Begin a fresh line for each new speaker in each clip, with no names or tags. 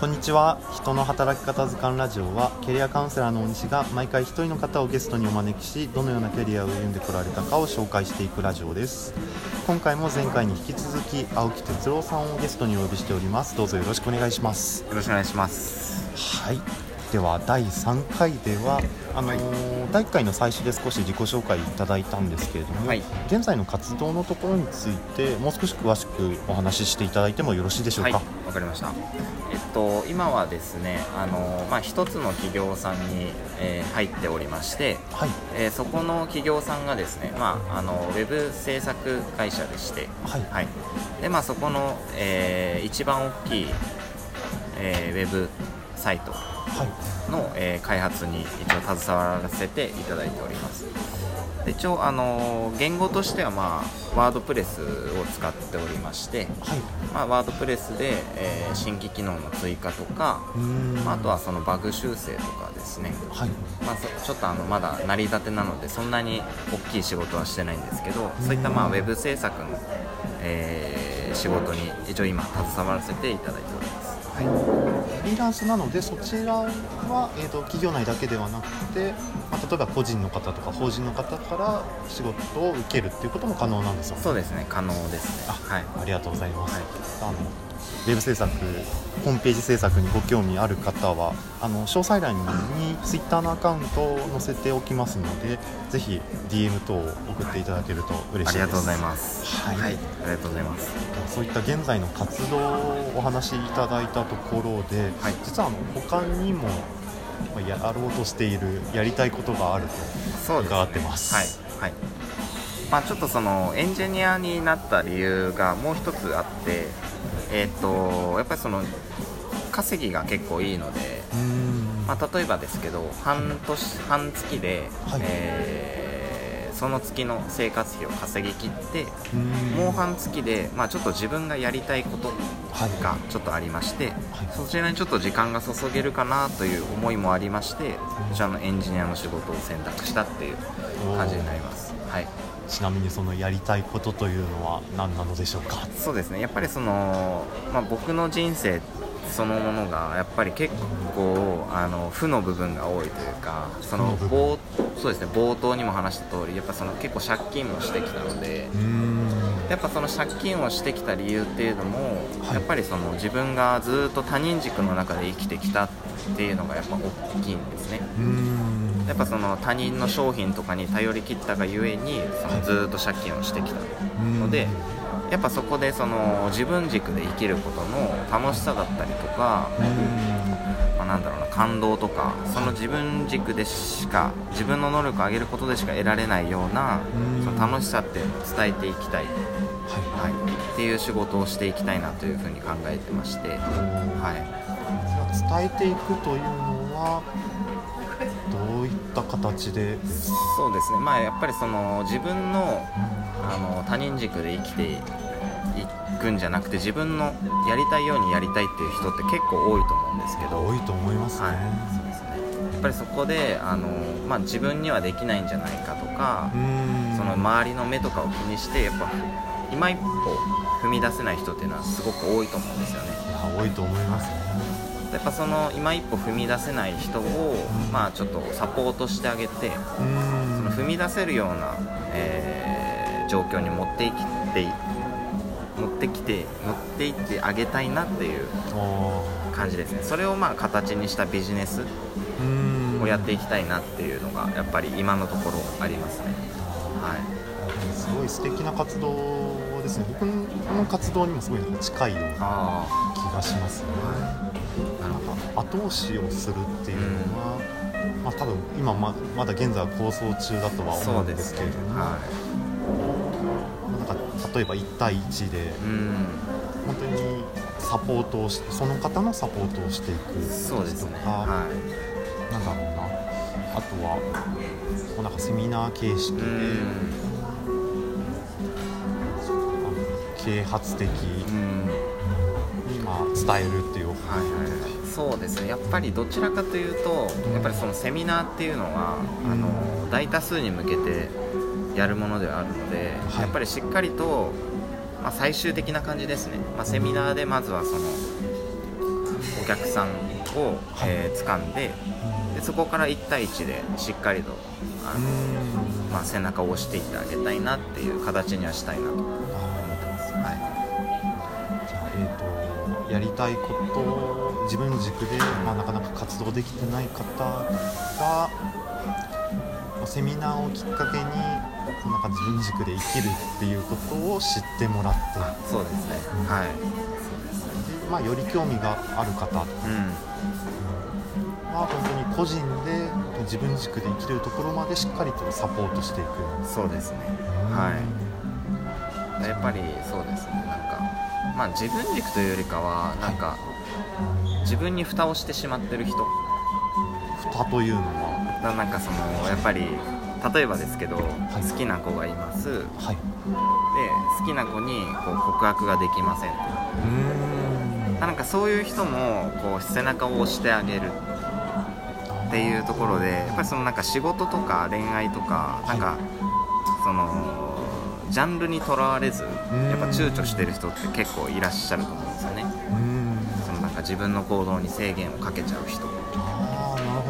こんにちは。人の働き方図鑑ラジオはキャリアカウンセラーの大西が毎回一人の方をゲストにお招きしどのようなキャリアを歩んでこられたかを紹介していくラジオです。今回も前回に引き続き青木哲郎さんをゲストにお呼びしております。どうぞよろしくお願いします。
よろしくお願いします。
はいでは第3回ではあのー、第1回の最初で少し自己紹介いただいたんですけれども、はい、現在の活動のところについてもう少し詳しくお話ししていただいてもよろしいでしょうか？わ、
はい、かりました。えっと今はですねあのまあ一つの企業さんに、えー、入っておりまして、はい、えー、そこの企業さんがですねまああのウェブ制作会社でして、はい、はい、でまあそこの、えー、一番大きい、えー、ウェブサイトの、はい、えー、開発に一応携わらせていただいております。で一応あの言語としてはまあワードプレスを使っておりまして、はい、まあ、ワードプレスで、えー、新規機能の追加とか、まあ、あとはそのバグ修正とかですね、はい、まあ、ちょっとあのまだ成り立てなのでそんなに大きい仕事はしてないんですけどそういったまあウェブ制作の、えー、仕事に一応今携わらせていただいております
はい、フリーランスなのでそちらは、えーと、企業内だけではなくて、まあ、例えば個人の方とか法人の方から仕事を受けるっていうことも可能なんですよ
ね。そうですね可能です
ね。あ,、はい、ありがとうございます、はい、あのウェブ制作ホームページ制作にご興味ある方はあの詳細欄に Twitter のアカウントを載せておきますのでぜひ DM 等を送っていただけると嬉しいです、あ
りがとうございます、
はい、はい、あ
りがとうございます。
そういった現在の活動をお話しいただいたところで、はい、実はあの他にもやろうとしているやりたいことがあると伺ってます、
ね、はい、はい。まあ、ちょっとそのエンジニアになった理由がもう一つあってえーと、やっぱりその稼ぎが結構いいので、まあ、例えばですけど半年半月で、はい、えー、その月の生活費を稼ぎきってもう半月で、まあ、ちょっと自分がやりたいことがちょっとありまして、はい、そちらにちょっと時間が注げるかなという思いもありましてこちらのエンジニアの仕事を選択したっていう感じになります。はい
ちなみにそのやりたいことというのは何なのでしょうか？
そうですね。やっぱりその、まあ、僕の人生そのものがやっぱり結構あの負の部分が多いというかその冒そうですね。冒頭にも話した通りやっぱその結構借金もしてきたのでやっぱその借金をしてきた理由っていうのも、はい、やっぱりその自分がずっと他人軸の中で生きてきたっていうのがやっぱ大きいんですね。やっぱその他人の商品とかに頼り切ったがゆえにそのずっと借金をしてきたのでやっぱそこでその自分軸で生きることの楽しさだったりとか、まあ、なんだろうな感動とかその自分軸でしか自分の能力を上げることでしか得られないようなその楽しさっていうのを伝えていきたい、はい。はい、っていう仕事をしていきたいなというふうに考えてまして、は
い、伝えていくというのはどういった形で？
そうですね。まあやっぱりその自分のあの他人軸で生きていくんじゃなくて自分のやりたいようにやりたいっていう人って結構多いと思うんですけど。
多いと思いますね、はい、
そうですね。やっぱりそこであの、まあ、自分にはできないんじゃないかとかその周りの目とかを気にしてやっぱ今一歩踏み出せない人っていうのはすごく多いと思うんですよね。
多いと思いますね。
やっぱその今一歩踏み出せない人を、まあ、ちょっとサポートしてあげてその踏み出せるような、えー、状況に持っていって持ってきて持っていってあげたいなっていう感じですね。それをまあ形にしたビジネスをやっていきたいなっていうのがやっぱり今のところありますね。はい。
すごい素敵な活動ですね。僕の活動にもすごい近いような気がしますね、はい後押しをするっていうのは、うん、まあ、多分今ままだ現在は構想中だとは思うんですけれども、はい、なんか例えば1対1で、うん、本当にサポートをしその方のサポートをしていく
そうです
とか、はい、なんだろうな。あとはこうなんかセミナー形式で、うん、啓発的にまあ伝えるっていう、はいはい
そうですね。やっぱりどちらかというとやっぱりそのセミナーっていうのは、あの大多数に向けてやるものではあるので、はい、やっぱりしっかりと、まあ、最終的な感じですね、まあ、セミナーでまずはそのお客さんを、えー、掴んででそこから1対1でしっかりとあの、まあ、背中を押していってあげたいなっていう形にはしたいなと。思ってます。はい
やりたいことを自分軸で、まあ、なかなか活動できてない方がセミナーをきっかけになんか自分軸で生きるっていうことを知ってもらって。
そうですね、うん、はい。
まあ、より興味がある方。とか、うん、まあ、本当に個人で自分軸で生きれるところまでしっかりとサポートしていく。
そうですね、はい。やっぱりそうですね。なんかまあ自分軸というよりかはなんか、自分に蓋をしてしまってる人。
蓋というのは？
なんかそのやっぱり例えばですけど、はい、好きな子がいます、はい、で好きな子にこう告白ができませんと。なんかそういう人もこう背中を押してあげる。っていうところでやっぱりそのなんか仕事とか恋愛とかなんかそのジャンルにとらわれずやっぱ躊躇してる人って結構いらっしゃると思うんですよね。そのなんか自分の行動に制限をかけちゃう人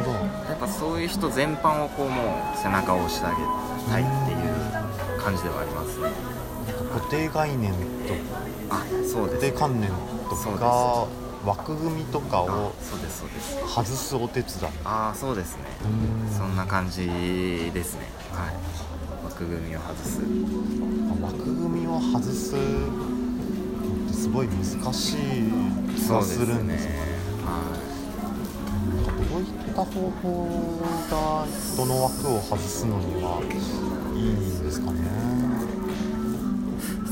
っぱそういう人全般をこうもう背中を押してあげたいっていう感じではありますね。
固定概念と
あそうです、
固定観念とか枠組みとかを
そうですそうです。
外すお手伝い。
ああそうですね。そんな感じですね。はい。枠組みを外す。
枠組みを外すってすごい難しい気がするんですよね。った方法がどの枠を外すのにはいいんですかね。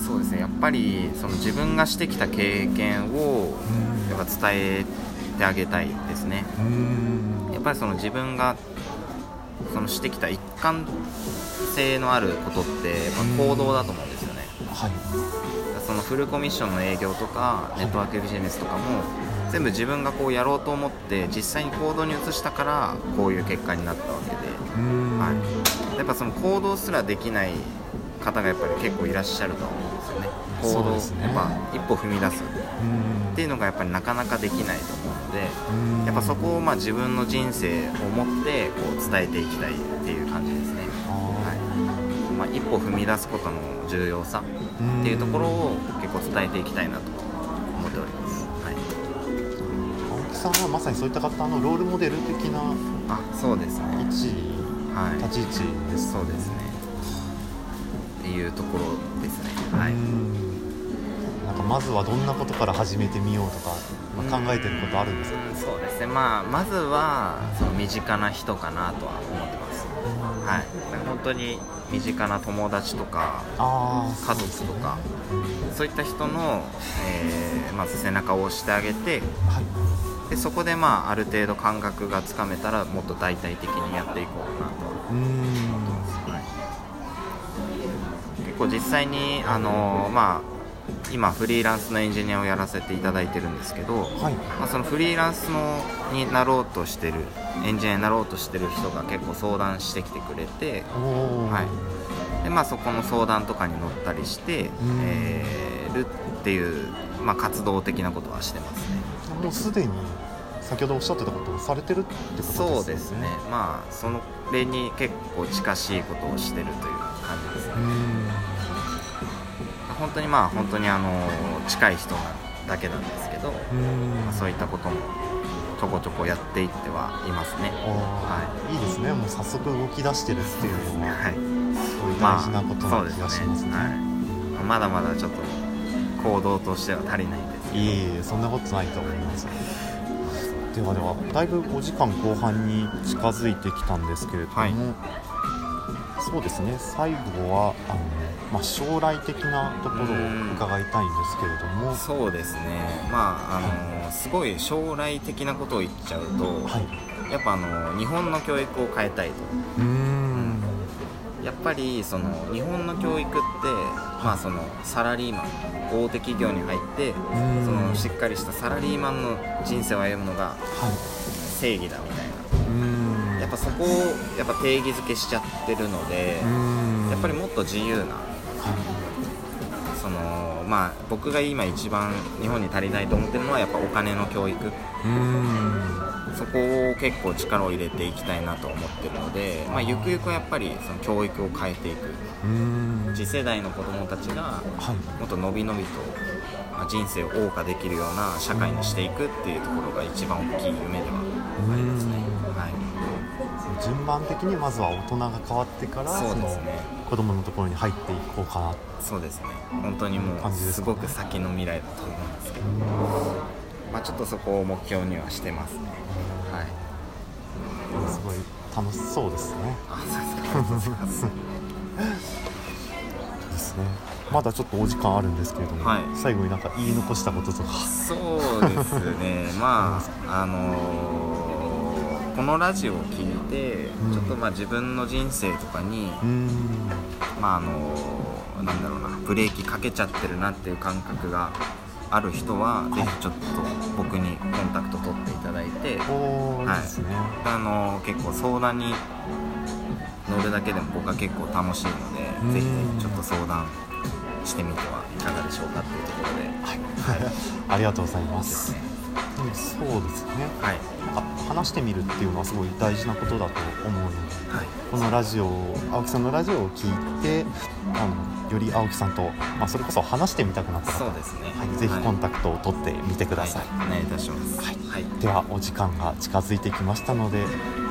そうですね。やっぱりその自分がしてきた経験をやっぱ伝えてあげたいですね。やっぱりその自分がそのしてきた一貫性のあることって、まあ、行動だと思うんですよね、はい、そのフルコミッションの営業とかネットワークビジネスとかも全部自分がこうやろうと思って実際に行動に移したからこういう結果になったわけで、はい、やっぱその行動すらできない方がやっぱり結構いらっしゃると思うんですよね。行動、ね、やっぱ一歩踏み出す。っていうのがやっぱりなかなかできないと思うのでやっぱそこをまあ自分の人生を持ってこう伝えていきたいっていう感じですね、はい。まあ、一歩踏み出すことの重要さっていうところを結構伝えていきたいなと思っております
さんはまさにそういった方のロールモデル的な
あそうですね。
位置、はい、立ち位置です、
そうですね。っていうところですね。はい。
なんかまずはどんなことから始めてみようとか、まあ、考えてることあるんですか？
そうですね。まあまずはその身近な人かなとは思ってます。はい。本当に身近な友達とか家族とかそういった人の、えー、まず背中を押してあげて、はいでそこでまあある程度感覚がつかめたらもっと大々的にやっていこうかなと。思ってます、はい、結構実際にあのまあ今フリーランスのエンジニアをやらせていただいてるんですけど、はい、まあ、そのフリーランスのになろうとしてるエンジニアになろうとしてる人が結構相談してきてくれて、はい。でまあ、そこの相談とかに乗ったりして、えー、るっていう、まあ、活動的なことはしてますね。
もうすでに先ほどおっしゃってたことをされてるってことですね。
そうですね。まあその例に結構近しいことをしてるという感じですね。本当にまあ本当にあの近い人だけなんですけど、まあ、そういったこともちょこちょこやっていってはいますね、
はい、いいですね。もう早速動き出してるっていうのは、はい、そういう大事なことな気がしますね。まあすね。
はい、まだまだちょっと行動としては足りないんです
いえいえそんなことないと思いますではではだいぶお時間後半に近づいてきたんですけれども、はい、そうですね。最後はあの、まあ、将来的なところを伺いたいんですけれども。
そうですね。まああのすごい将来的なことを言っちゃうと、はい、やっぱあの日本の教育を変えたいと。うんやっぱりその日本の教育って、まあ、そのサラリーマン大手企業に入ってそのしっかりしたサラリーマンの人生を歩むのが正義だみたいな、やっぱそこをやっぱ定義づけしちゃってるのでやっぱりもっと自由な、そのまあ僕が今一番日本に足りないと思ってるのはやっぱお金の教育そこを結構力を入れていきたいなと思ってるので、まあ、ゆくゆくはやっぱりその教育を変えていく。次世代の子どもたちがもっと伸び伸びと、まあ、人生を謳歌できるような社会にしていくっていうところが一番大きい夢ではありますね。
はい、順番的にまずは大人が変わってからそうですね。子供のところに入っていこうかな
そうですね。本当にもうすごく先の未来だと思いますけど、まあ、ちょっとそこを目標にはしてますね。はい。
すごい楽しそうですね。
あそうですか。
ですね。まだちょっとお時間あるんですけれども、はい、最後になんか言い残したこととか。
そうですね。まああのー、このラジオを聞いて、うん、ちょっとまあ自分の人生とかに、うん、まああのー、なんだろうなブレーキかけちゃってるなっていう感覚がある人は、ぜひちょっと僕にコンタクト取っていただいて、
はい、ね、
あの結構相談に乗るだけでも僕は結構楽しいので、ぜひちょっと相談してみてはいかがでしょうかっていうところで、
はい、はい、ありがとうございます。そうですね、はい、話してみるっていうのはすごい大事なことだと思うので、はい、このラジオ青木さんのラジオを聞いてあのより青木さんと、まあ、それこそ話してみたくなったら
そうですね、
はい、ぜひコンタクトを取ってみてください、
はい、お願いいたします、はい。
ではお時間が近づいてきましたので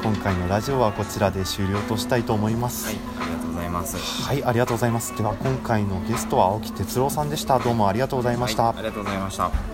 今回のラジオはこちらで終了としたいと思います。
はい。ありがとうございます。
はいありがとうございます。では今回のゲストは青木哲郎さんでした。どうもありがとうございました、
ありがとうございました